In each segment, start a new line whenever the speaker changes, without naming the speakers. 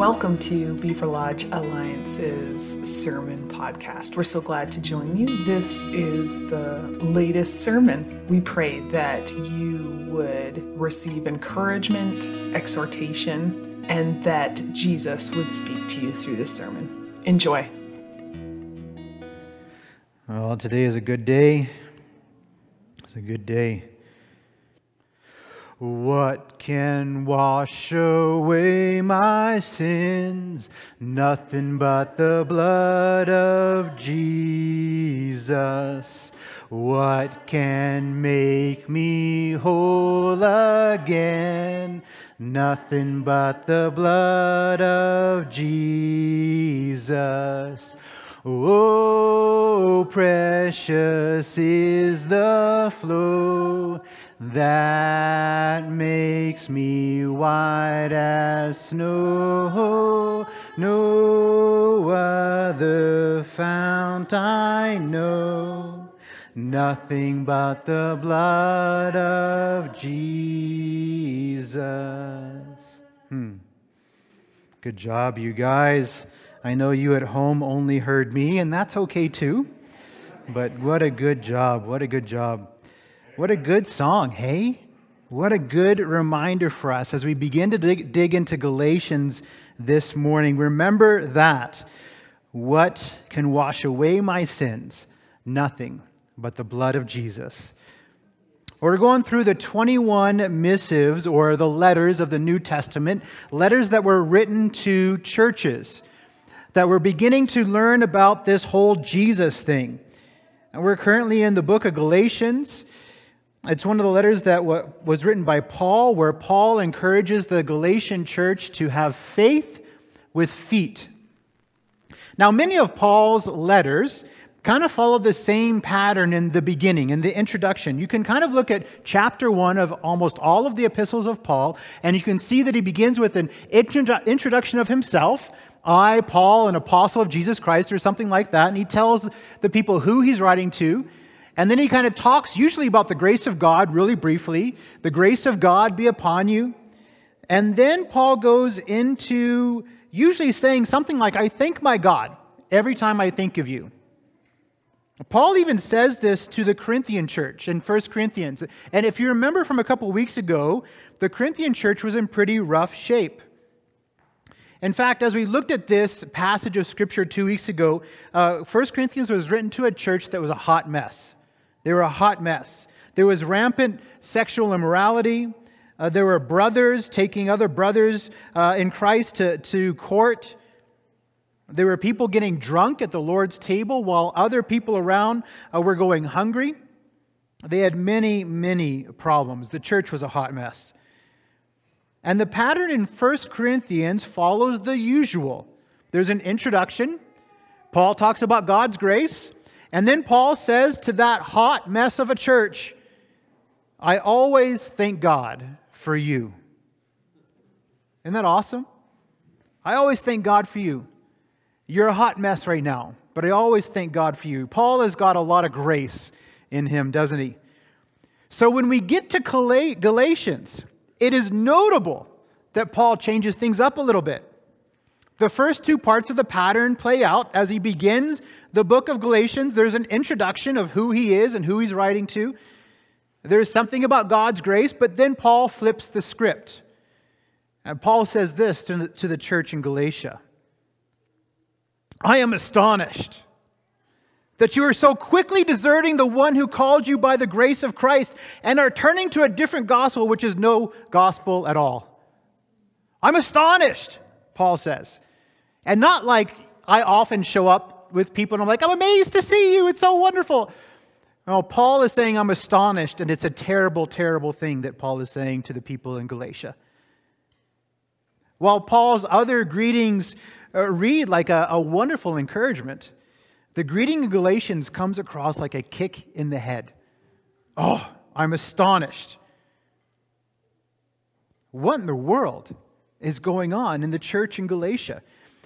Welcome to Beaver Lodge Alliance's sermon podcast. We're so glad to join you. This is the latest sermon. We pray that you would receive encouragement, exhortation, and that Jesus would speak to you through this sermon. Enjoy.
Well, today is a good day. It's a good day. What can wash away my sins? Nothing but the blood of Jesus. What can make me whole again? Nothing but the blood of Jesus. Oh, precious is the flow that makes me white as snow. No other fount I know, nothing but the blood of Jesus. Hmm. Good job, you guys. I know you at home only heard me, and that's okay too. But what a good job. What a good job. What a good song, hey? What a good reminder for us as we begin to dig, dig, into Galatians this morning. Remember that. What can wash away my sins? Nothing but the blood of Jesus. We're going through the 21 missives or the letters of the New Testament, letters that were written to churches, that we're beginning to learn about this whole Jesus thing. And we're currently in the book of Galatians. It's one of the letters that was written by Paul, where Paul encourages the Galatian church to have faith with feet. Now, many of Paul's letters kind of follow the same pattern in the beginning, in the introduction. You can kind of look at chapter one of almost all of the epistles of Paul, and you can see that he begins with an introduction of himself. I, Paul, an apostle of Jesus Christ, or something like that. And he tells the people who he's writing to. And then he kind of talks usually about the grace of God, really briefly. The grace of God be upon you. And then Paul goes into usually saying something like, I thank my God every time I think of you. Paul even says this to the Corinthian church in 1 Corinthians. And if you remember from a couple weeks ago, the Corinthian church was in pretty rough shape. In fact, as we looked at this passage of Scripture two weeks ago, uh, 1 Corinthians was written to a church that was a hot mess. They were a hot mess. There was rampant sexual immorality. Uh, there were brothers taking other brothers uh, in Christ to, to court. There were people getting drunk at the Lord's table while other people around uh, were going hungry. They had many, many problems. The church was a hot mess. And the pattern in 1 Corinthians follows the usual. There's an introduction. Paul talks about God's grace. And then Paul says to that hot mess of a church, I always thank God for you. Isn't that awesome? I always thank God for you. You're a hot mess right now, but I always thank God for you. Paul has got a lot of grace in him, doesn't he? So when we get to Galatians, it is notable that Paul changes things up a little bit. The first two parts of the pattern play out as he begins the book of Galatians. There's an introduction of who he is and who he's writing to. There's something about God's grace, but then Paul flips the script. And Paul says this to the, to the church in Galatia I am astonished that you are so quickly deserting the one who called you by the grace of Christ and are turning to a different gospel, which is no gospel at all. I'm astonished, Paul says. And not like I often show up with people and I'm like, I'm amazed to see you. It's so wonderful. No, Paul is saying, I'm astonished, and it's a terrible, terrible thing that Paul is saying to the people in Galatia. While Paul's other greetings uh, read like a, a wonderful encouragement, the greeting in Galatians comes across like a kick in the head. Oh, I'm astonished. What in the world is going on in the church in Galatia?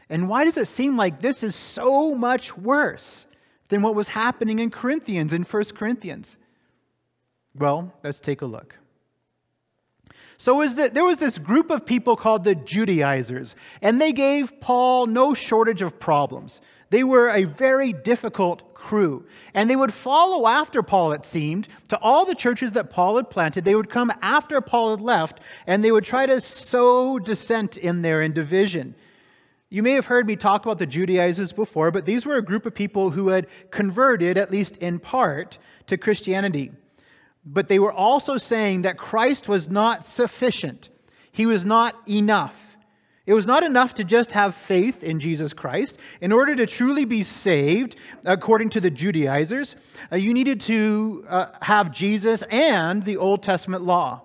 And why does it seem like this is so much worse than what was happening in Corinthians, in 1 Corinthians? Well, let's take a look. So was the, there was this group of people called the Judaizers, and they gave Paul no shortage of problems. They were a very difficult crew, and they would follow after Paul, it seemed, to all the churches that Paul had planted. They would come after Paul had left, and they would try to sow dissent in there and division. You may have heard me talk about the Judaizers before, but these were a group of people who had converted, at least in part, to Christianity. But they were also saying that Christ was not sufficient, he was not enough. It was not enough to just have faith in Jesus Christ. In order to truly be saved, according to the Judaizers, uh, you needed to uh, have Jesus and the Old Testament law.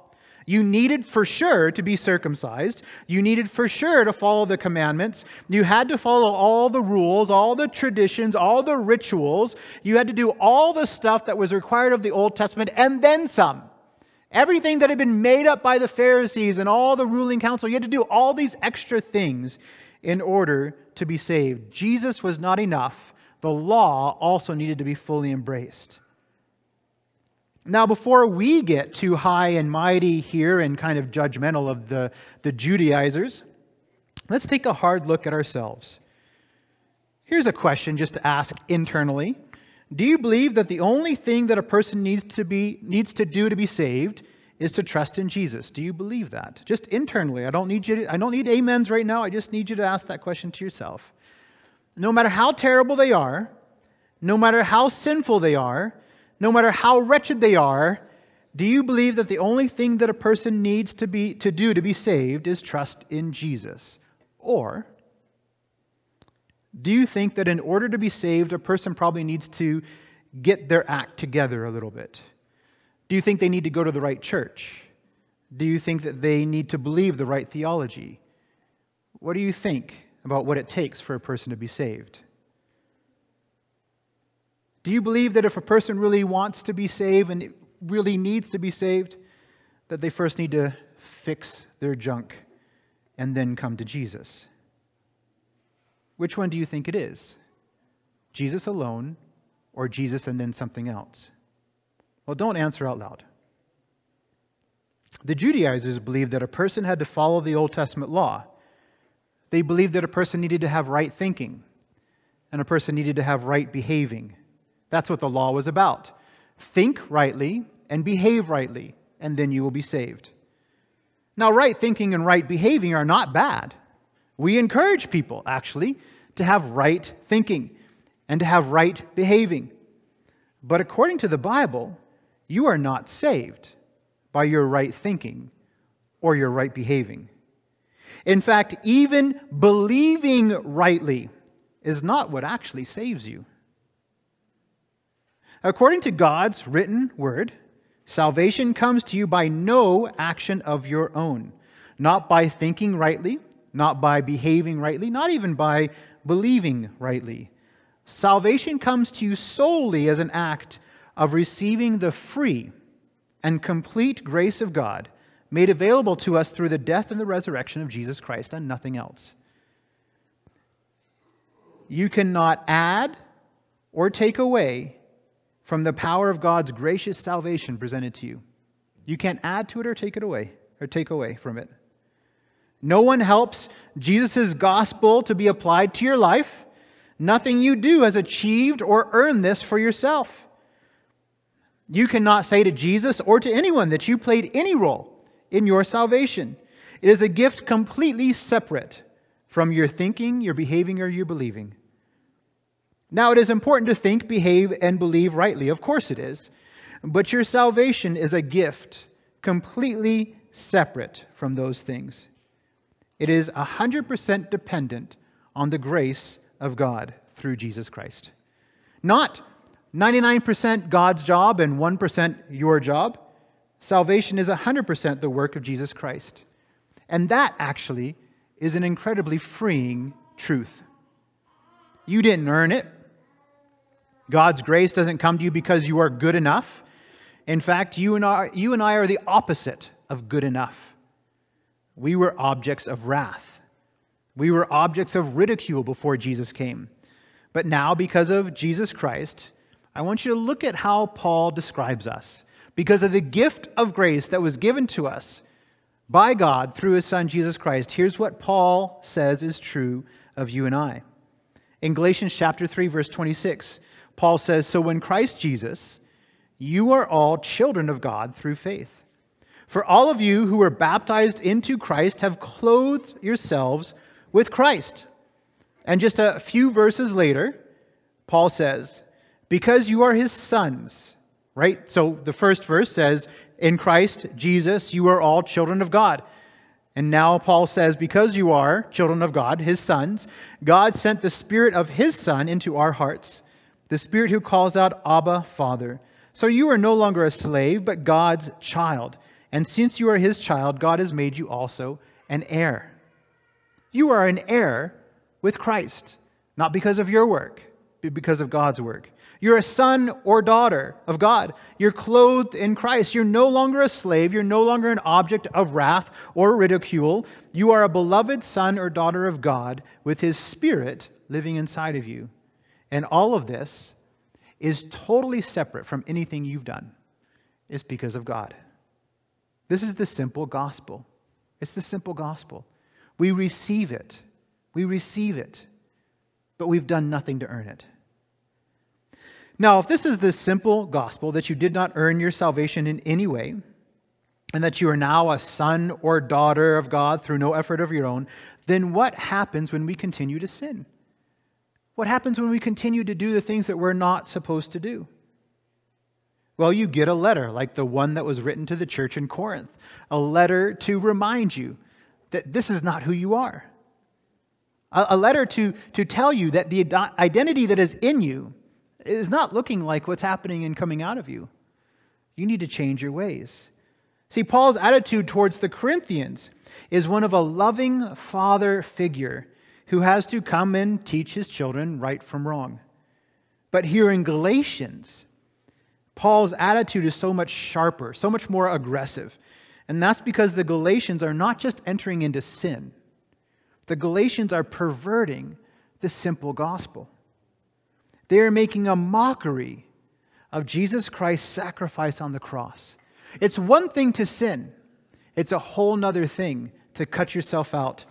You needed for sure to be circumcised. You needed for sure to follow the commandments. You had to follow all the rules, all the traditions, all the rituals. You had to do all the stuff that was required of the Old Testament and then some. Everything that had been made up by the Pharisees and all the ruling council, you had to do all these extra things in order to be saved. Jesus was not enough. The law also needed to be fully embraced. Now, before we get too high and mighty here and kind of judgmental of the, the Judaizers, let's take a hard look at ourselves. Here's a question just to ask internally. Do you believe that the only thing that a person needs to, be, needs to do to be saved is to trust in Jesus? Do you believe that? Just internally. I don't need you to, I don't need amens right now. I just need you to ask that question to yourself. No matter how terrible they are, no matter how sinful they are, no matter how wretched they are, do you believe that the only thing that a person needs to, be, to do to be saved is trust in Jesus? Or do you think that in order to be saved, a person probably needs to get their act together a little bit? Do you think they need to go to the right church? Do you think that they need to believe the right theology? What do you think about what it takes for a person to be saved? Do you believe that if a person really wants to be saved and really needs to be saved, that they first need to fix their junk and then come to Jesus? Which one do you think it is? Jesus alone or Jesus and then something else? Well, don't answer out loud. The Judaizers believed that a person had to follow the Old Testament law. They believed that a person needed to have right thinking and a person needed to have right behaving. That's what the law was about. Think rightly and behave rightly, and then you will be saved. Now, right thinking and right behaving are not bad. We encourage people, actually, to have right thinking and to have right behaving. But according to the Bible, you are not saved by your right thinking or your right behaving. In fact, even believing rightly is not what actually saves you. According to God's written word, salvation comes to you by no action of your own, not by thinking rightly, not by behaving rightly, not even by believing rightly. Salvation comes to you solely as an act of receiving the free and complete grace of God made available to us through the death and the resurrection of Jesus Christ and nothing else. You cannot add or take away from the power of God's gracious salvation presented to you. You can't add to it or take it away or take away from it. No one helps Jesus' gospel to be applied to your life. Nothing you do has achieved or earned this for yourself. You cannot say to Jesus or to anyone that you played any role in your salvation. It is a gift completely separate from your thinking, your behaving, or your believing. Now, it is important to think, behave, and believe rightly. Of course it is. But your salvation is a gift completely separate from those things. It is 100% dependent on the grace of God through Jesus Christ. Not 99% God's job and 1% your job. Salvation is 100% the work of Jesus Christ. And that actually is an incredibly freeing truth. You didn't earn it. God's grace doesn't come to you because you are good enough. In fact, you and I, you and I are the opposite of good enough. We were objects of wrath. We were objects of ridicule before Jesus came. But now, because of Jesus Christ, I want you to look at how Paul describes us. Because of the gift of grace that was given to us, by God through his son Jesus Christ, here's what Paul says is true of you and I. In Galatians chapter 3 verse 26, Paul says, "So when Christ Jesus, you are all children of God through faith. For all of you who were baptized into Christ have clothed yourselves with Christ." And just a few verses later, Paul says, "Because you are his sons." Right? So the first verse says, in Christ Jesus, you are all children of God. And now Paul says, because you are children of God, his sons, God sent the Spirit of his Son into our hearts, the Spirit who calls out, Abba, Father. So you are no longer a slave, but God's child. And since you are his child, God has made you also an heir. You are an heir with Christ, not because of your work, but because of God's work. You're a son or daughter of God. You're clothed in Christ. You're no longer a slave. You're no longer an object of wrath or ridicule. You are a beloved son or daughter of God with his spirit living inside of you. And all of this is totally separate from anything you've done. It's because of God. This is the simple gospel. It's the simple gospel. We receive it. We receive it, but we've done nothing to earn it. Now, if this is the simple gospel that you did not earn your salvation in any way, and that you are now a son or daughter of God through no effort of your own, then what happens when we continue to sin? What happens when we continue to do the things that we're not supposed to do? Well, you get a letter like the one that was written to the church in Corinth, a letter to remind you that this is not who you are. A letter to, to tell you that the identity that is in you is not looking like what's happening and coming out of you. You need to change your ways. See, Paul's attitude towards the Corinthians is one of a loving father figure who has to come and teach his children right from wrong. But here in Galatians, Paul's attitude is so much sharper, so much more aggressive. And that's because the Galatians are not just entering into sin, the Galatians are perverting the simple gospel. They are making a mockery of Jesus Christ's sacrifice on the cross. It's one thing to sin, it's a whole nother thing to cut yourself out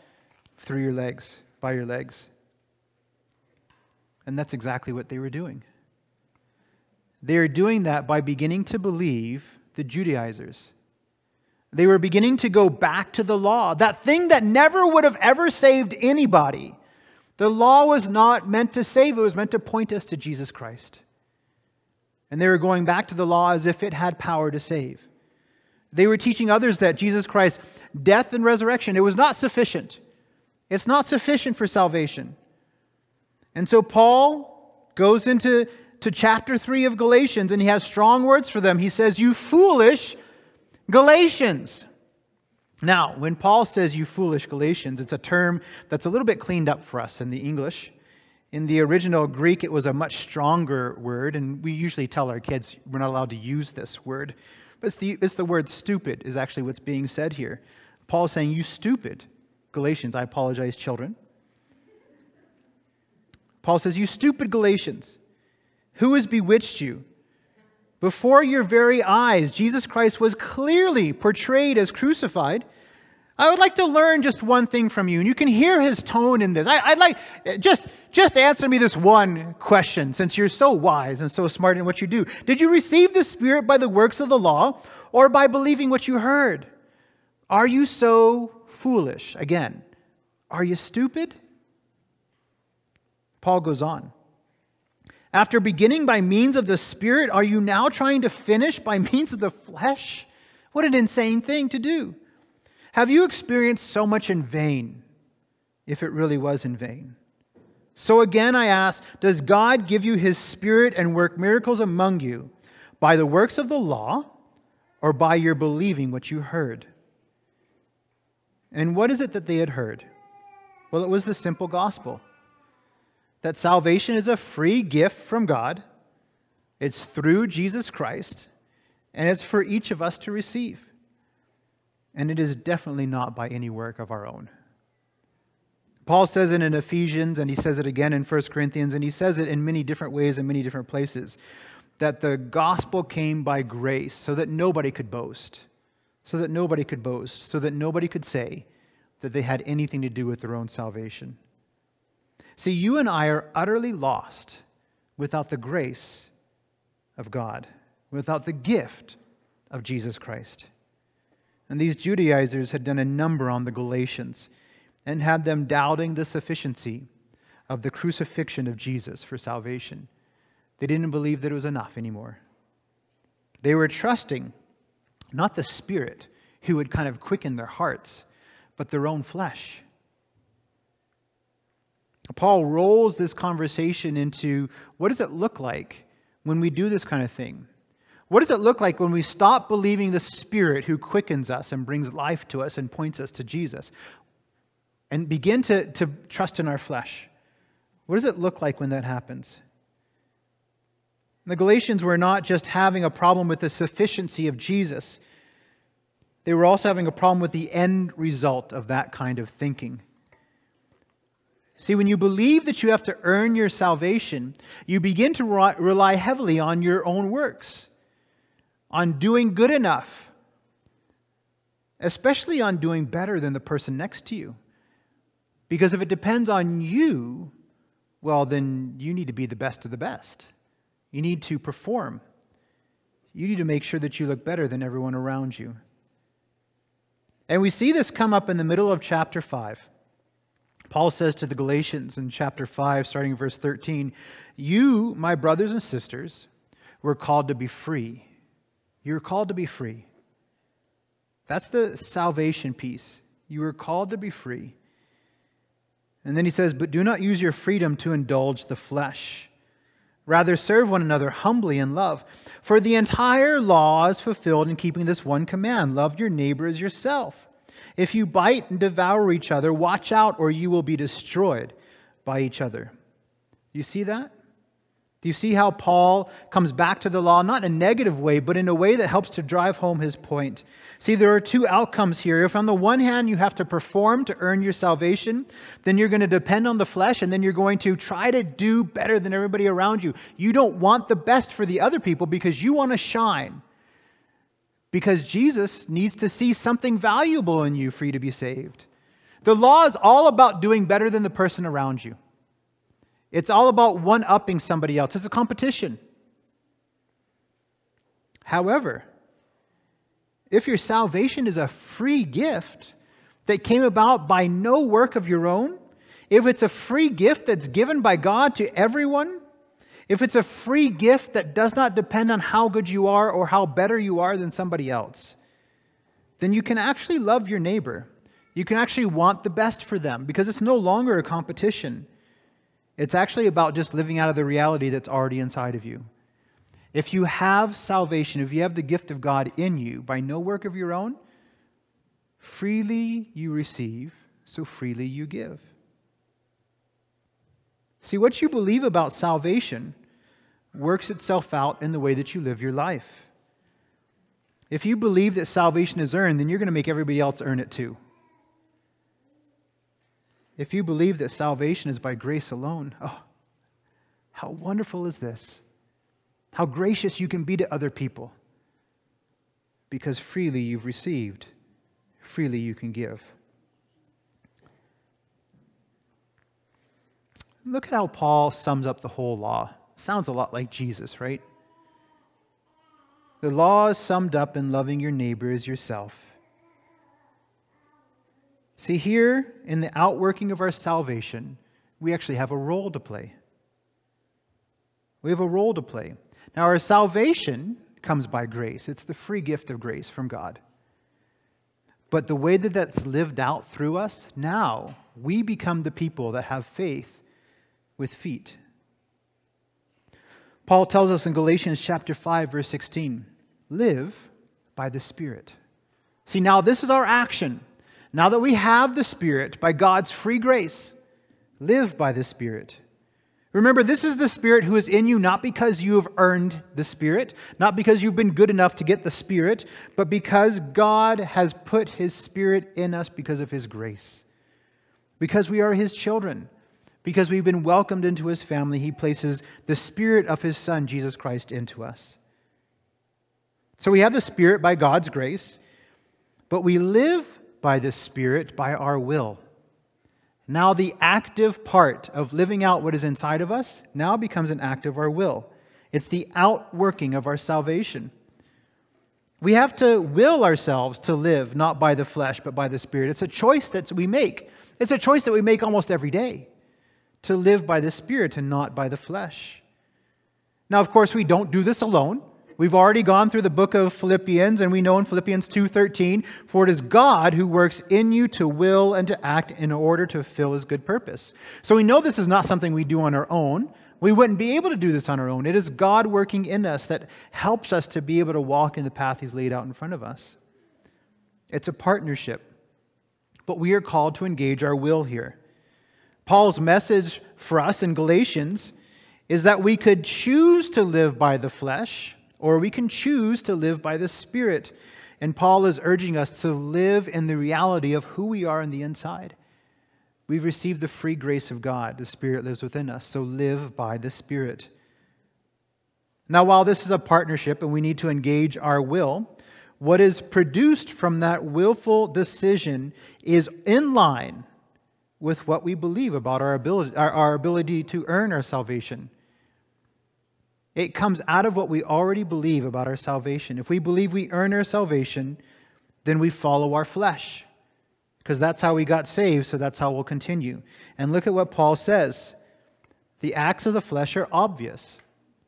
through your legs, by your legs. And that's exactly what they were doing. They are doing that by beginning to believe the Judaizers. They were beginning to go back to the law, that thing that never would have ever saved anybody. The law was not meant to save, it was meant to point us to Jesus Christ. And they were going back to the law as if it had power to save. They were teaching others that Jesus Christ's death and resurrection, it was not sufficient. It's not sufficient for salvation. And so Paul goes into to chapter 3 of Galatians and he has strong words for them. He says, You foolish Galatians. Now, when Paul says you foolish Galatians, it's a term that's a little bit cleaned up for us in the English. In the original Greek, it was a much stronger word, and we usually tell our kids we're not allowed to use this word. But it's the, it's the word stupid, is actually what's being said here. Paul is saying, You stupid Galatians. I apologize, children. Paul says, You stupid Galatians, who has bewitched you? Before your very eyes, Jesus Christ was clearly portrayed as crucified. I would like to learn just one thing from you, and you can hear his tone in this. I, would like just just answer me this one question, since you're so wise and so smart in what you do. Did you receive the Spirit by the works of the law, or by believing what you heard? Are you so foolish? Again, are you stupid? Paul goes on. After beginning by means of the Spirit, are you now trying to finish by means of the flesh? What an insane thing to do. Have you experienced so much in vain, if it really was in vain? So again, I ask Does God give you his Spirit and work miracles among you by the works of the law or by your believing what you heard? And what is it that they had heard? Well, it was the simple gospel that salvation is a free gift from God, it's through Jesus Christ, and it's for each of us to receive. And it is definitely not by any work of our own. Paul says it in Ephesians, and he says it again in 1 Corinthians, and he says it in many different ways in many different places that the gospel came by grace so that nobody could boast. So that nobody could boast, so that nobody could say that they had anything to do with their own salvation. See, you and I are utterly lost without the grace of God, without the gift of Jesus Christ. And these Judaizers had done a number on the Galatians and had them doubting the sufficiency of the crucifixion of Jesus for salvation. They didn't believe that it was enough anymore. They were trusting not the Spirit who would kind of quicken their hearts, but their own flesh. Paul rolls this conversation into what does it look like when we do this kind of thing? What does it look like when we stop believing the Spirit who quickens us and brings life to us and points us to Jesus and begin to, to trust in our flesh? What does it look like when that happens? The Galatians were not just having a problem with the sufficiency of Jesus, they were also having a problem with the end result of that kind of thinking. See, when you believe that you have to earn your salvation, you begin to rely heavily on your own works, on doing good enough, especially on doing better than the person next to you. Because if it depends on you, well, then you need to be the best of the best. You need to perform. You need to make sure that you look better than everyone around you. And we see this come up in the middle of chapter 5. Paul says to the Galatians in chapter 5, starting in verse 13, You, my brothers and sisters, were called to be free. You're called to be free. That's the salvation piece. You were called to be free. And then he says, But do not use your freedom to indulge the flesh. Rather, serve one another humbly in love. For the entire law is fulfilled in keeping this one command love your neighbor as yourself. If you bite and devour each other, watch out, or you will be destroyed by each other. You see that? Do you see how Paul comes back to the law, not in a negative way, but in a way that helps to drive home his point? See, there are two outcomes here. If on the one hand you have to perform to earn your salvation, then you're going to depend on the flesh and then you're going to try to do better than everybody around you. You don't want the best for the other people because you want to shine because Jesus needs to see something valuable in you for you to be saved. The law is all about doing better than the person around you. It's all about one upping somebody else. It's a competition. However, if your salvation is a free gift that came about by no work of your own, if it's a free gift that's given by God to everyone, if it's a free gift that does not depend on how good you are or how better you are than somebody else, then you can actually love your neighbor. You can actually want the best for them because it's no longer a competition. It's actually about just living out of the reality that's already inside of you. If you have salvation, if you have the gift of God in you by no work of your own, freely you receive, so freely you give. See, what you believe about salvation works itself out in the way that you live your life. If you believe that salvation is earned, then you're going to make everybody else earn it too. If you believe that salvation is by grace alone, oh, how wonderful is this? How gracious you can be to other people. Because freely you've received, freely you can give. Look at how Paul sums up the whole law. Sounds a lot like Jesus, right? The law is summed up in loving your neighbor as yourself. See, here in the outworking of our salvation, we actually have a role to play. We have a role to play. Now, our salvation comes by grace, it's the free gift of grace from God. But the way that that's lived out through us, now we become the people that have faith with feet. Paul tells us in Galatians chapter 5 verse 16, live by the Spirit. See, now this is our action. Now that we have the Spirit by God's free grace, live by the Spirit. Remember, this is the Spirit who is in you not because you have earned the Spirit, not because you've been good enough to get the Spirit, but because God has put His Spirit in us because of His grace. Because we are His children. Because we've been welcomed into his family, he places the Spirit of his Son, Jesus Christ, into us. So we have the Spirit by God's grace. but we live by the Spirit by our will. Now, the active part of living out what is inside of us now becomes an act of our will. It's the outworking of our salvation. We have to will ourselves to live not by the flesh, but by the Spirit. It's a choice that we make. It's a choice that we make almost every day to live by the Spirit and not by the flesh. Now, of course, we don't do this alone. We've already gone through the book of Philippians, and we know in Philippians 2:13, for it is God who works in you to will and to act in order to fulfill his good purpose. So we know this is not something we do on our own. We wouldn't be able to do this on our own. It is God working in us that helps us to be able to walk in the path he's laid out in front of us. It's a partnership. But we are called to engage our will here. Paul's message for us in Galatians is that we could choose to live by the flesh or we can choose to live by the Spirit. And Paul is urging us to live in the reality of who we are on the inside. We've received the free grace of God. The Spirit lives within us, so live by the Spirit. Now, while this is a partnership and we need to engage our will, what is produced from that willful decision is in line with what we believe about our ability, our, our ability to earn our salvation. It comes out of what we already believe about our salvation. If we believe we earn our salvation, then we follow our flesh. Because that's how we got saved, so that's how we'll continue. And look at what Paul says the acts of the flesh are obvious.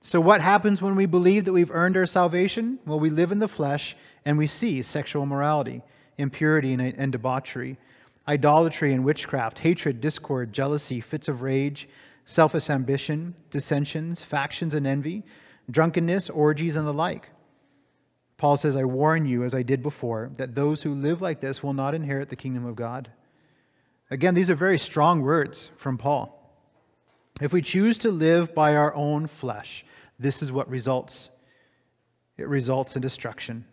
So, what happens when we believe that we've earned our salvation? Well, we live in the flesh and we see sexual immorality, impurity and, and debauchery, idolatry and witchcraft, hatred, discord, jealousy, fits of rage selfish ambition, dissensions, factions, and envy, drunkenness, orgies, and the like. Paul says, I warn you, as I did before, that those who live like this will not inherit the kingdom of God. Again, these are very strong words from Paul. If we choose to live by our own flesh, this is what results it results in destruction.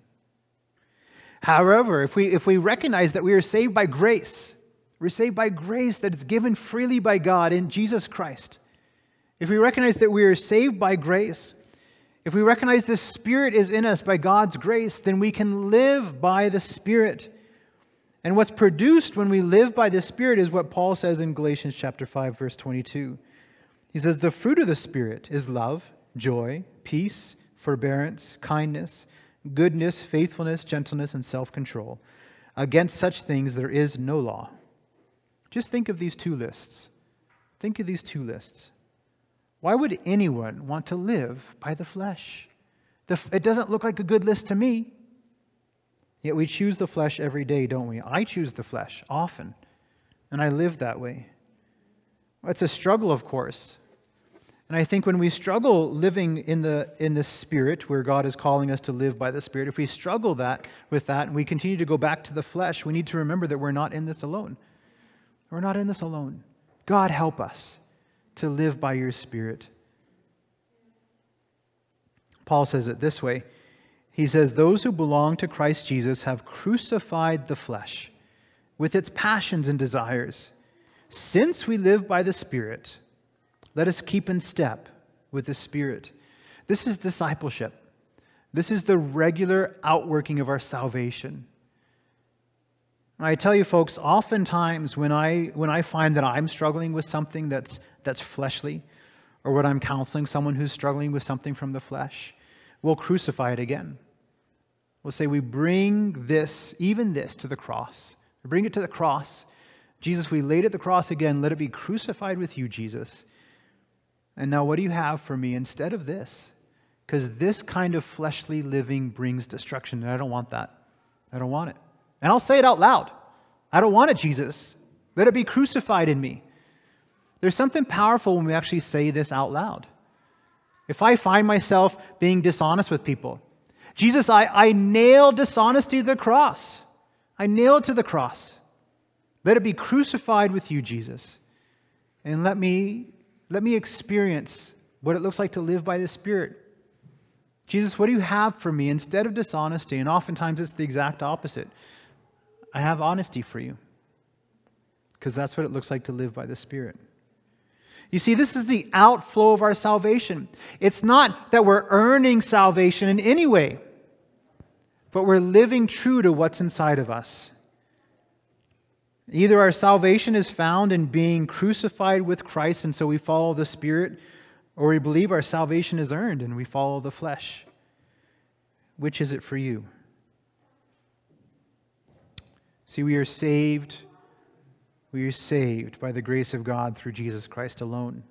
However, if we, if we recognize that we are saved by grace, we're saved by grace that is given freely by God in Jesus Christ. If we recognize that we are saved by grace, if we recognize the Spirit is in us by God's grace, then we can live by the Spirit. And what's produced when we live by the Spirit is what Paul says in Galatians chapter 5 verse 22. He says the fruit of the Spirit is love, joy, peace, forbearance, kindness, goodness, faithfulness, gentleness, and self-control. Against such things there is no law. Just think of these two lists. Think of these two lists. Why would anyone want to live by the flesh? The, it doesn't look like a good list to me. Yet we choose the flesh every day, don't we? I choose the flesh often, and I live that way. It's a struggle, of course. And I think when we struggle living in the, in the Spirit, where God is calling us to live by the Spirit, if we struggle that with that and we continue to go back to the flesh, we need to remember that we're not in this alone. We're not in this alone. God, help us to live by your Spirit. Paul says it this way He says, Those who belong to Christ Jesus have crucified the flesh with its passions and desires. Since we live by the Spirit, let us keep in step with the Spirit. This is discipleship. This is the regular outworking of our salvation. I tell you, folks, oftentimes when I, when I find that I'm struggling with something that's, that's fleshly, or when I'm counseling someone who's struggling with something from the flesh, we'll crucify it again. We'll say, We bring this, even this, to the cross. We bring it to the cross. Jesus, we laid it at the cross again. Let it be crucified with you, Jesus. And now, what do you have for me instead of this? Because this kind of fleshly living brings destruction, and I don't want that. I don't want it. And I'll say it out loud I don't want it, Jesus. Let it be crucified in me. There's something powerful when we actually say this out loud. If I find myself being dishonest with people, Jesus, I, I nail dishonesty to the cross. I nail it to the cross. Let it be crucified with you, Jesus. And let me, let me experience what it looks like to live by the Spirit. Jesus, what do you have for me instead of dishonesty? And oftentimes it's the exact opposite. I have honesty for you. Because that's what it looks like to live by the Spirit. You see, this is the outflow of our salvation. It's not that we're earning salvation in any way. but we're living true to what's inside of us. Either our salvation is found in being crucified with Christ, and so we follow the Spirit, or we believe our salvation is earned and we follow the flesh. Which is it for you? See, we are saved. We are saved by the grace of God through Jesus Christ alone.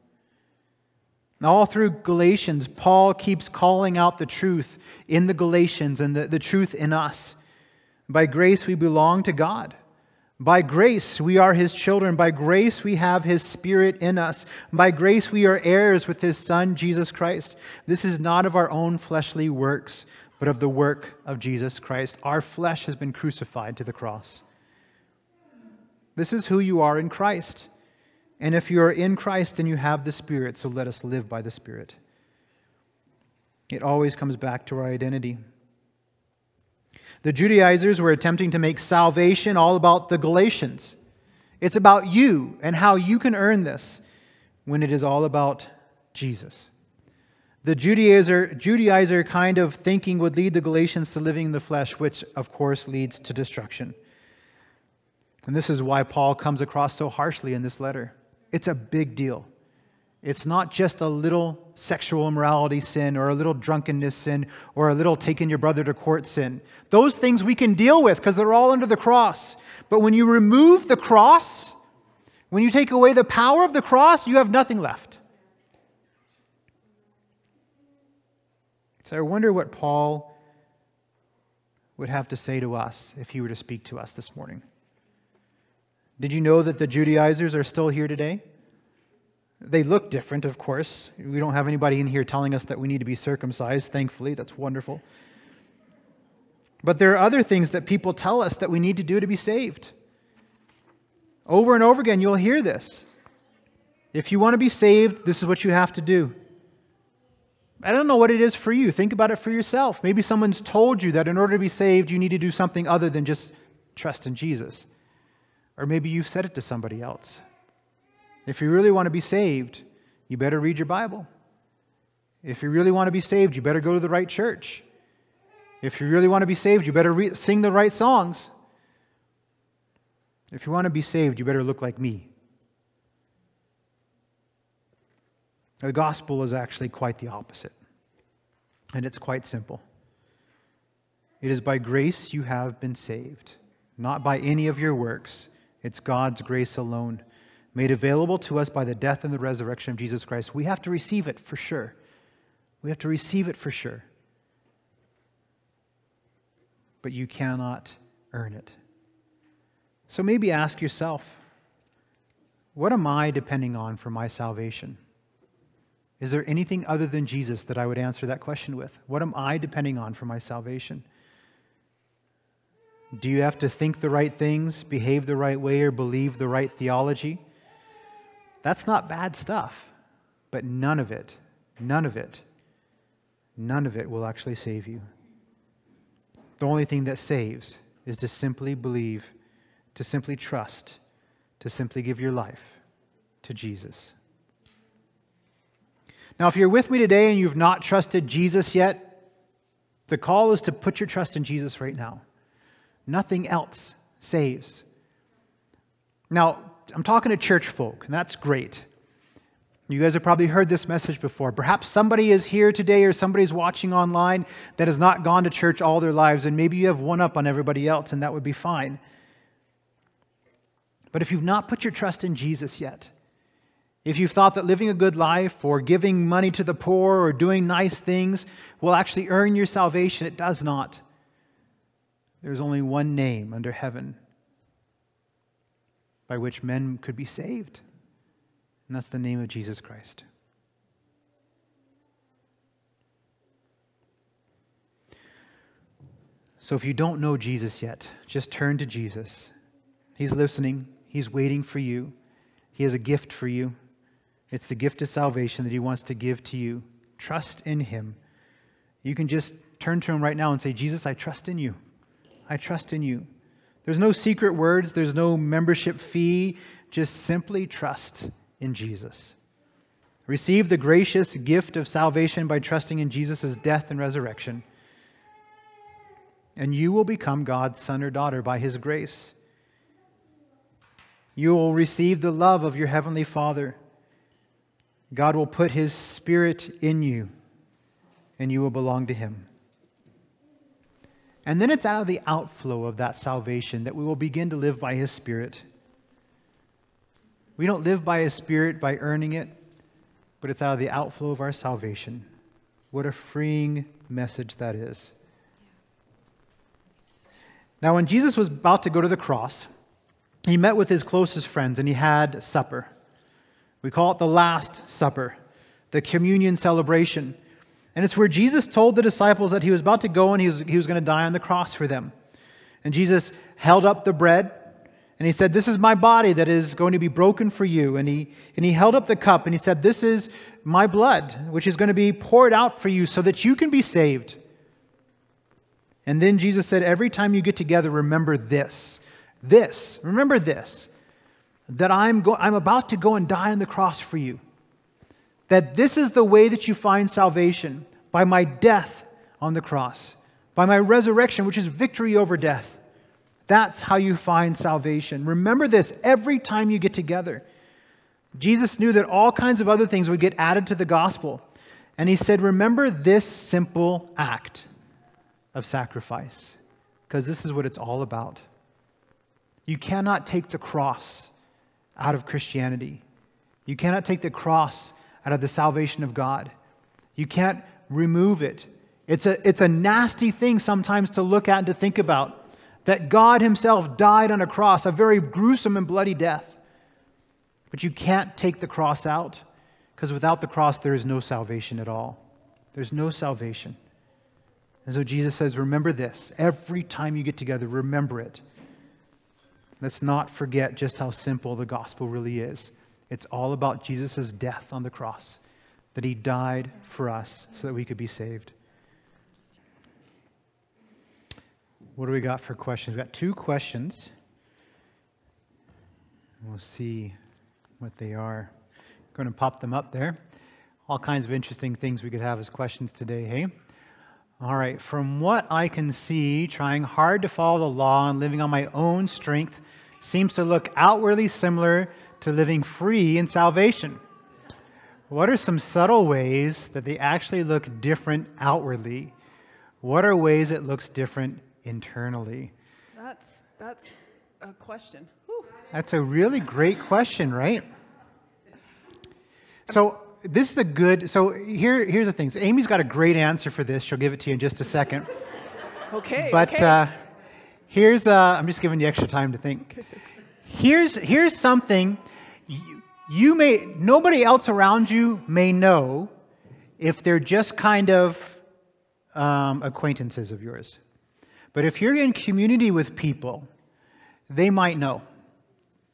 Now, All through Galatians, Paul keeps calling out the truth in the Galatians and the, the truth in us. By grace, we belong to God. By grace, we are his children. By grace, we have his spirit in us. By grace, we are heirs with his son, Jesus Christ. This is not of our own fleshly works, but of the work of Jesus Christ. Our flesh has been crucified to the cross. This is who you are in Christ. And if you are in Christ, then you have the Spirit, so let us live by the Spirit. It always comes back to our identity. The Judaizers were attempting to make salvation all about the Galatians. It's about you and how you can earn this when it is all about Jesus. The Judaizer, Judaizer kind of thinking would lead the Galatians to living in the flesh, which of course leads to destruction. And this is why Paul comes across so harshly in this letter. It's a big deal. It's not just a little sexual immorality sin or a little drunkenness sin or a little taking your brother to court sin. Those things we can deal with because they're all under the cross. But when you remove the cross, when you take away the power of the cross, you have nothing left. So I wonder what Paul would have to say to us if he were to speak to us this morning. Did you know that the Judaizers are still here today? They look different, of course. We don't have anybody in here telling us that we need to be circumcised, thankfully. That's wonderful. But there are other things that people tell us that we need to do to be saved. Over and over again, you'll hear this. If you want to be saved, this is what you have to do. I don't know what it is for you. Think about it for yourself. Maybe someone's told you that in order to be saved, you need to do something other than just trust in Jesus. Or maybe you've said it to somebody else. If you really want to be saved, you better read your Bible. If you really want to be saved, you better go to the right church. If you really want to be saved, you better re- sing the right songs. If you want to be saved, you better look like me. The gospel is actually quite the opposite, and it's quite simple. It is by grace you have been saved, not by any of your works. It's God's grace alone, made available to us by the death and the resurrection of Jesus Christ. We have to receive it for sure. We have to receive it for sure. But you cannot earn it. So maybe ask yourself what am I depending on for my salvation? Is there anything other than Jesus that I would answer that question with? What am I depending on for my salvation? Do you have to think the right things, behave the right way, or believe the right theology? That's not bad stuff, but none of it, none of it, none of it will actually save you. The only thing that saves is to simply believe, to simply trust, to simply give your life to Jesus. Now, if you're with me today and you've not trusted Jesus yet, the call is to put your trust in Jesus right now. Nothing else saves. Now, I'm talking to church folk, and that's great. You guys have probably heard this message before. Perhaps somebody is here today or somebody's watching online that has not gone to church all their lives, and maybe you have one up on everybody else, and that would be fine. But if you've not put your trust in Jesus yet, if you've thought that living a good life or giving money to the poor or doing nice things will actually earn your salvation, it does not. There's only one name under heaven by which men could be saved, and that's the name of Jesus Christ. So if you don't know Jesus yet, just turn to Jesus. He's listening, He's waiting for you. He has a gift for you. It's the gift of salvation that He wants to give to you. Trust in Him. You can just turn to Him right now and say, Jesus, I trust in you. I trust in you. There's no secret words, there's no membership fee. Just simply trust in Jesus. Receive the gracious gift of salvation by trusting in Jesus' death and resurrection. and you will become God's son or daughter by his grace. You will receive the love of your heavenly Father. God will put his spirit in you, and you will belong to him. And then it's out of the outflow of that salvation that we will begin to live by his spirit. We don't live by his spirit by earning it, but it's out of the outflow of our salvation. What a freeing message that is. Now, when Jesus was about to go to the cross, he met with his closest friends and he had supper. We call it the Last Supper, the communion celebration. And it's where Jesus told the disciples that he was about to go and he was, he was going to die on the cross for them. And Jesus held up the bread and he said, This is my body that is going to be broken for you. And he, and he held up the cup and he said, This is my blood, which is going to be poured out for you so that you can be saved. And then Jesus said, Every time you get together, remember this. This, remember this, that I'm, go- I'm about to go and die on the cross for you. That this is the way that you find salvation by my death on the cross, by my resurrection, which is victory over death. That's how you find salvation. Remember this every time you get together. Jesus knew that all kinds of other things would get added to the gospel. And he said, Remember this simple act of sacrifice, because this is what it's all about. You cannot take the cross out of Christianity, you cannot take the cross out of the salvation of God. You can't remove it. It's a, it's a nasty thing sometimes to look at and to think about that God Himself died on a cross, a very gruesome and bloody death. But you can't take the cross out because without the cross, there is no salvation at all. There's no salvation. And so Jesus says, Remember this. Every time you get together, remember it. Let's not forget just how simple the gospel really is. It's all about Jesus' death on the cross, that He died for us so that we could be saved. What do we got for questions? We've got two questions. We'll see what they are. I'm going to pop them up there. All kinds of interesting things we could have as questions today, hey? All right, from what I can see, trying hard to follow the law and living on my own strength seems to look outwardly similar to living free in salvation. What are some subtle ways that they actually look different outwardly? What are ways it looks different internally?
That's, that's a question.
Whew. That's a really great question, right? So, this is a good. So, here, here's the thing. So Amy's got a great answer for this. She'll give it to you in just a second.
okay.
But
okay.
Uh, here's. Uh, I'm just giving you extra time to think. Here's here's something you, you may nobody else around you may know if they're just kind of um, acquaintances of yours. But if you're in community with people, they might know.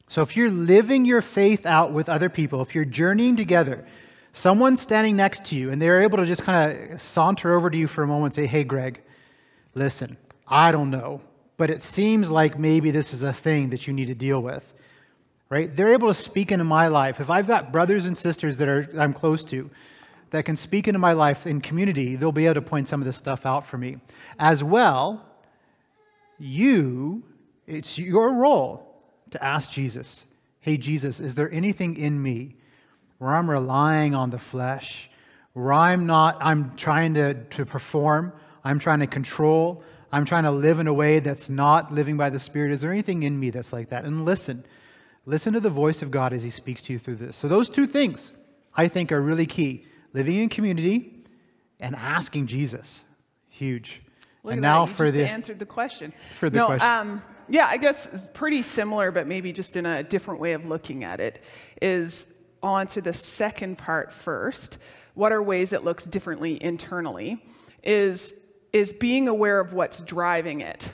So if you're living your faith out with other people, if you're journeying together, someone's standing next to you and they're able to just kind of saunter over to you for a moment and say, Hey, Greg, listen, I don't know, but it seems like maybe this is a thing that you need to deal with. Right? They're able to speak into my life. If I've got brothers and sisters that are, I'm close to that can speak into my life in community, they'll be able to point some of this stuff out for me. As well, you, it's your role to ask Jesus, hey, Jesus, is there anything in me where I'm relying on the flesh, where I'm not, I'm trying to, to perform, I'm trying to control, I'm trying to live in a way that's not living by the Spirit? Is there anything in me that's like that? And listen. Listen to the voice of God as He speaks to you through this. So, those two things I think are really key living in community and asking Jesus. Huge.
Look
and
now. For
the
answered the question.
For the
no,
question.
Um, yeah, I guess it's pretty similar, but maybe just in a different way of looking at it. Is on to the second part first. What are ways it looks differently internally? Is is being aware of what's driving it.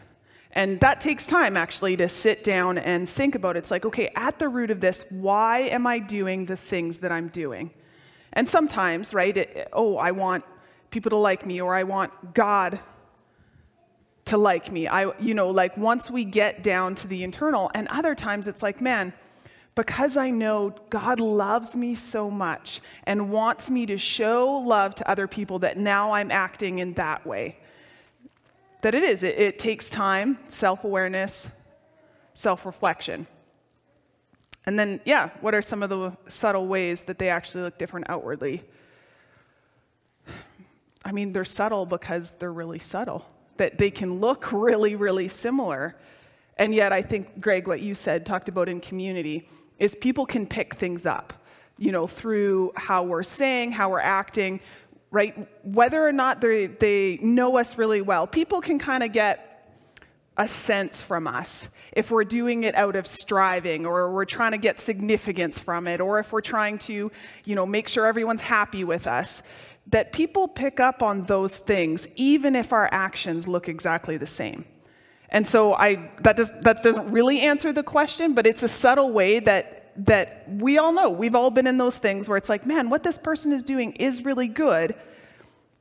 And that takes time actually to sit down and think about it. It's like, okay, at the root of this, why am I doing the things that I'm doing? And sometimes, right, it, oh, I want people to like me, or I want God to like me. I, you know, like once we get down to the internal, and other times it's like, man, because I know God loves me so much and wants me to show love to other people that now I'm acting in that way. that it is. It, it takes time, self awareness, self reflection. And then, yeah, what are some of the subtle ways that they actually look different outwardly? I mean, they're subtle because they're really subtle, that they can look really, really similar. And yet, I think, Greg, what you said, talked about in community, is people can pick things up, you know, through how we're saying, how we're acting, right? Whether or not they, they know us really well, people can kind of get a sense from us if we're doing it out of striving or we're trying to get significance from it or if we're trying to you know make sure everyone's happy with us that people pick up on those things even if our actions look exactly the same and so i that does that doesn't really answer the question but it's a subtle way that that we all know we've all been in those things where it's like man what this person is doing is really good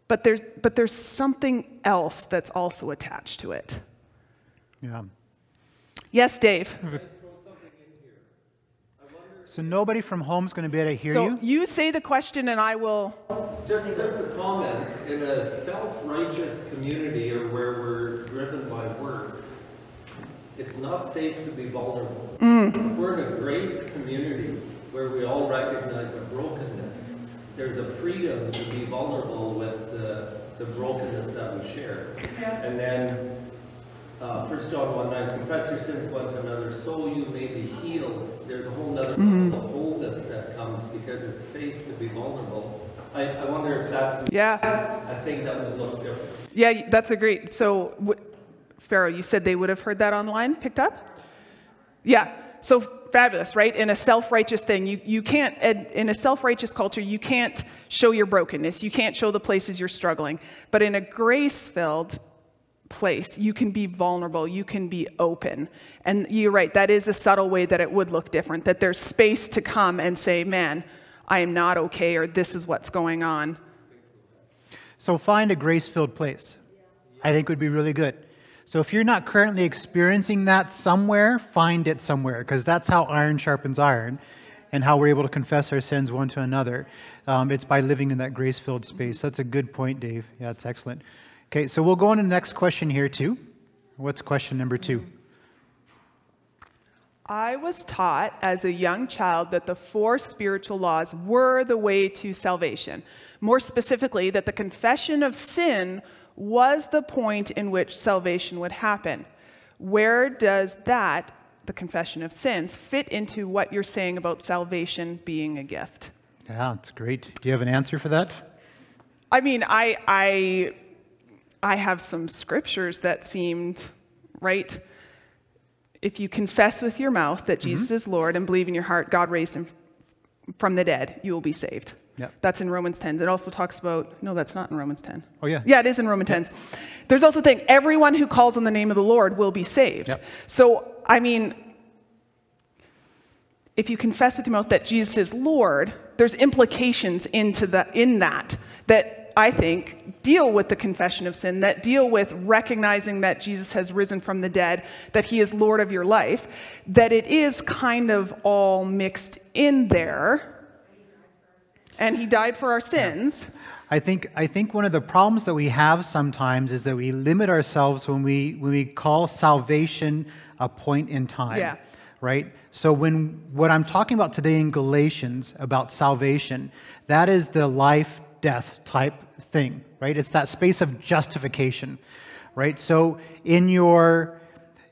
but there's but there's something else that's also attached to it
Yeah.
Yes, Dave.
So nobody from home is going to be able to hear
so
you?
you say the question and I will.
Just, just a comment, in a self-righteous community or where we're driven by works, it's not safe to be vulnerable. We're in a grace community where we all recognize our brokenness. There's a freedom to be vulnerable with the, the brokenness that we share. And then, uh, 1 John 1 9, confess your sins one to another so you may be healed. There's a whole other level of wholeness that comes because it's safe to be vulnerable. I, I wonder if that's
Yeah.
a thing that would look different.
Yeah, that's a great. So, w- Pharaoh, you said they would have heard that online, picked up? Yeah. So fabulous, right? In a self righteous thing, you, you can't, in a self righteous culture, you can't show your brokenness. You can't show the places you're struggling. But in a grace filled place, you can be vulnerable. You can be open. And you're right, that is a subtle way that it would look different, that there's space to come and say, man, I am not okay, or this is what's going on.
So find a grace filled place. I think would be really good. So if you're not currently experiencing that somewhere, find it somewhere, because that's how iron sharpens iron and how we're able to confess our sins one to another. Um, it's by living in that grace filled space. That's a good point, Dave. Yeah, it's excellent. Okay, so we'll go on to the next question here, too. What's question number two?
I was taught as a young child that the four spiritual laws were the way to salvation. More specifically, that the confession of sin was the point in which salvation would happen. Where does that, the confession of sins, fit into what you're saying about salvation being a gift?
Yeah, it's great. Do you have an answer for that?
I mean, I, I, I have some scriptures that seemed right. If you confess with your mouth that mm-hmm. Jesus is Lord and believe in your heart God raised him from the dead, you will be saved.
Yep.
That's in Romans 10. It also talks about, no, that's not in Romans 10.
Oh, yeah.
Yeah, it is in Romans 10. There's also a thing, everyone who calls on the name of the Lord will be saved.
Yep.
So, I mean, if you confess with your mouth that Jesus is Lord, there's implications into the, in that that I think deal with the confession of sin, that deal with recognizing that Jesus has risen from the dead, that he is Lord of your life, that it is kind of all mixed in there. And he died for our sins.
I think, I think one of the problems that we have sometimes is that we limit ourselves when we, when we call salvation a point in time.
Yeah.
Right? So, when what I'm talking about today in Galatians about salvation, that is the life death type thing, right? It's that space of justification, right? So, in your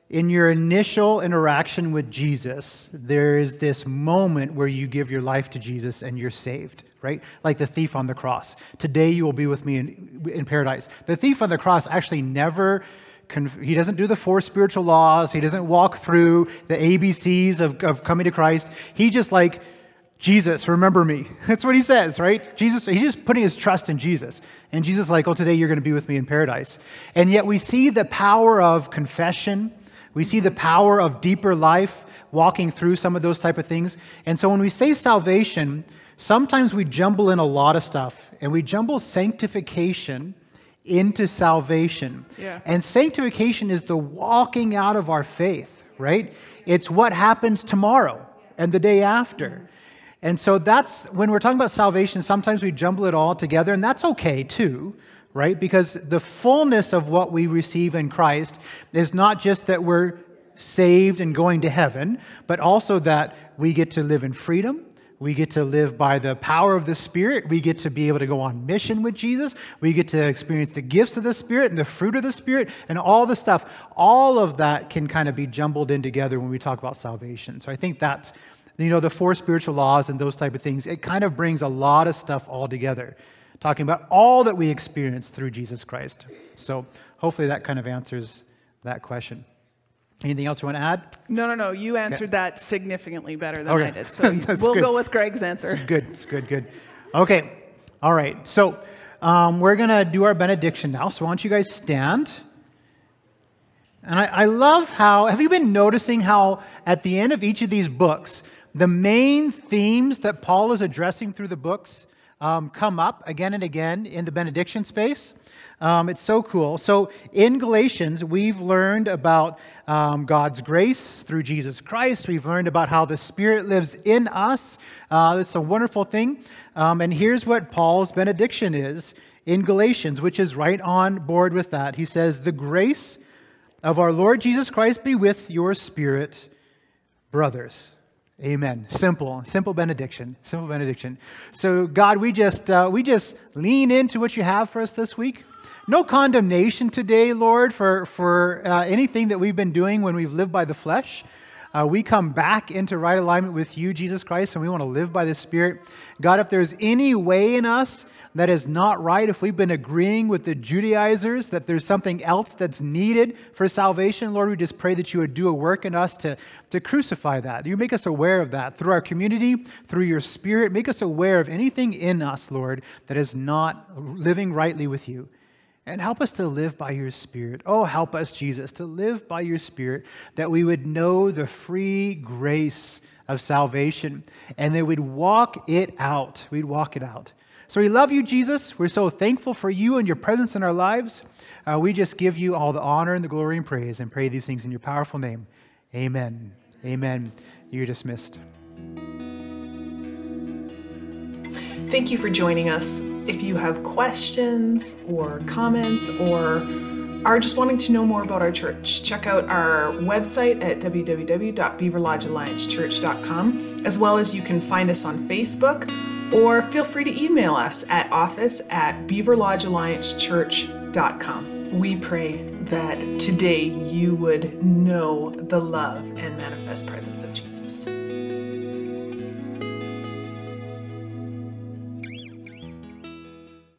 in your initial interaction with Jesus, there is this moment where you give your life to Jesus and you're saved, right? Like the thief on the cross. Today you will be with me in, in paradise. The thief on the cross actually never, he doesn't do the four spiritual laws, he doesn't walk through the ABCs of, of coming to Christ. He just like, Jesus, remember me. That's what he says, right? Jesus, he's just putting his trust in Jesus. And Jesus like, oh, today you're going to be with me in paradise. And yet we see the power of confession. We see the power of deeper life walking through some of those type of things. And so when we say salvation, sometimes we jumble in a lot of stuff and we jumble sanctification into salvation.
Yeah.
And sanctification is the walking out of our faith, right? It's what happens tomorrow and the day after. And so that's when we're talking about salvation, sometimes we jumble it all together, and that's okay too, right? Because the fullness of what we receive in Christ is not just that we're saved and going to heaven, but also that we get to live in freedom. We get to live by the power of the Spirit. We get to be able to go on mission with Jesus. We get to experience the gifts of the Spirit and the fruit of the Spirit and all the stuff. All of that can kind of be jumbled in together when we talk about salvation. So I think that's, you know, the four spiritual laws and those type of things. It kind of brings a lot of stuff all together, talking about all that we experience through Jesus Christ. So hopefully that kind of answers that question. Anything else you want to add?
No, no, no. You answered okay. that significantly better than
okay.
I did. So we'll
good.
go with Greg's answer.
It's good. It's good. Good. Okay. All right. So um, we're going to do our benediction now. So why don't you guys stand? And I, I love how, have you been noticing how at the end of each of these books, the main themes that Paul is addressing through the books um, come up again and again in the benediction space? Um, it's so cool. So in Galatians, we've learned about um, God's grace through Jesus Christ. We've learned about how the Spirit lives in us. Uh, it's a wonderful thing. Um, and here's what Paul's benediction is in Galatians, which is right on board with that. He says, The grace of our Lord Jesus Christ be with your spirit, brothers. Amen. Simple, simple benediction. Simple benediction. So, God, we just uh, we just lean into what you have for us this week. No condemnation today, Lord, for, for uh, anything that we've been doing when we've lived by the flesh. Uh, we come back into right alignment with you, Jesus Christ, and we want to live by the Spirit. God, if there's any way in us that is not right, if we've been agreeing with the Judaizers that there's something else that's needed for salvation, Lord, we just pray that you would do a work in us to, to crucify that. You make us aware of that through our community, through your Spirit. Make us aware of anything in us, Lord, that is not living rightly with you. And help us to live by your Spirit. Oh, help us, Jesus, to live by your Spirit, that we would know the free grace of salvation and that we'd walk it out. We'd walk it out. So we love you, Jesus. We're so thankful for you and your presence in our lives. Uh, we just give you all the honor and the glory and praise and pray these things in your powerful name. Amen. Amen. You're dismissed.
Thank you for joining us. If you have questions or comments or are just wanting to know more about our church, check out our website at www.beaverlodgealliancechurch.com, as well as you can find us on Facebook or feel free to email us at office at beaverlodgealliancechurch.com. We pray that today you would know the love and manifest presence of Jesus.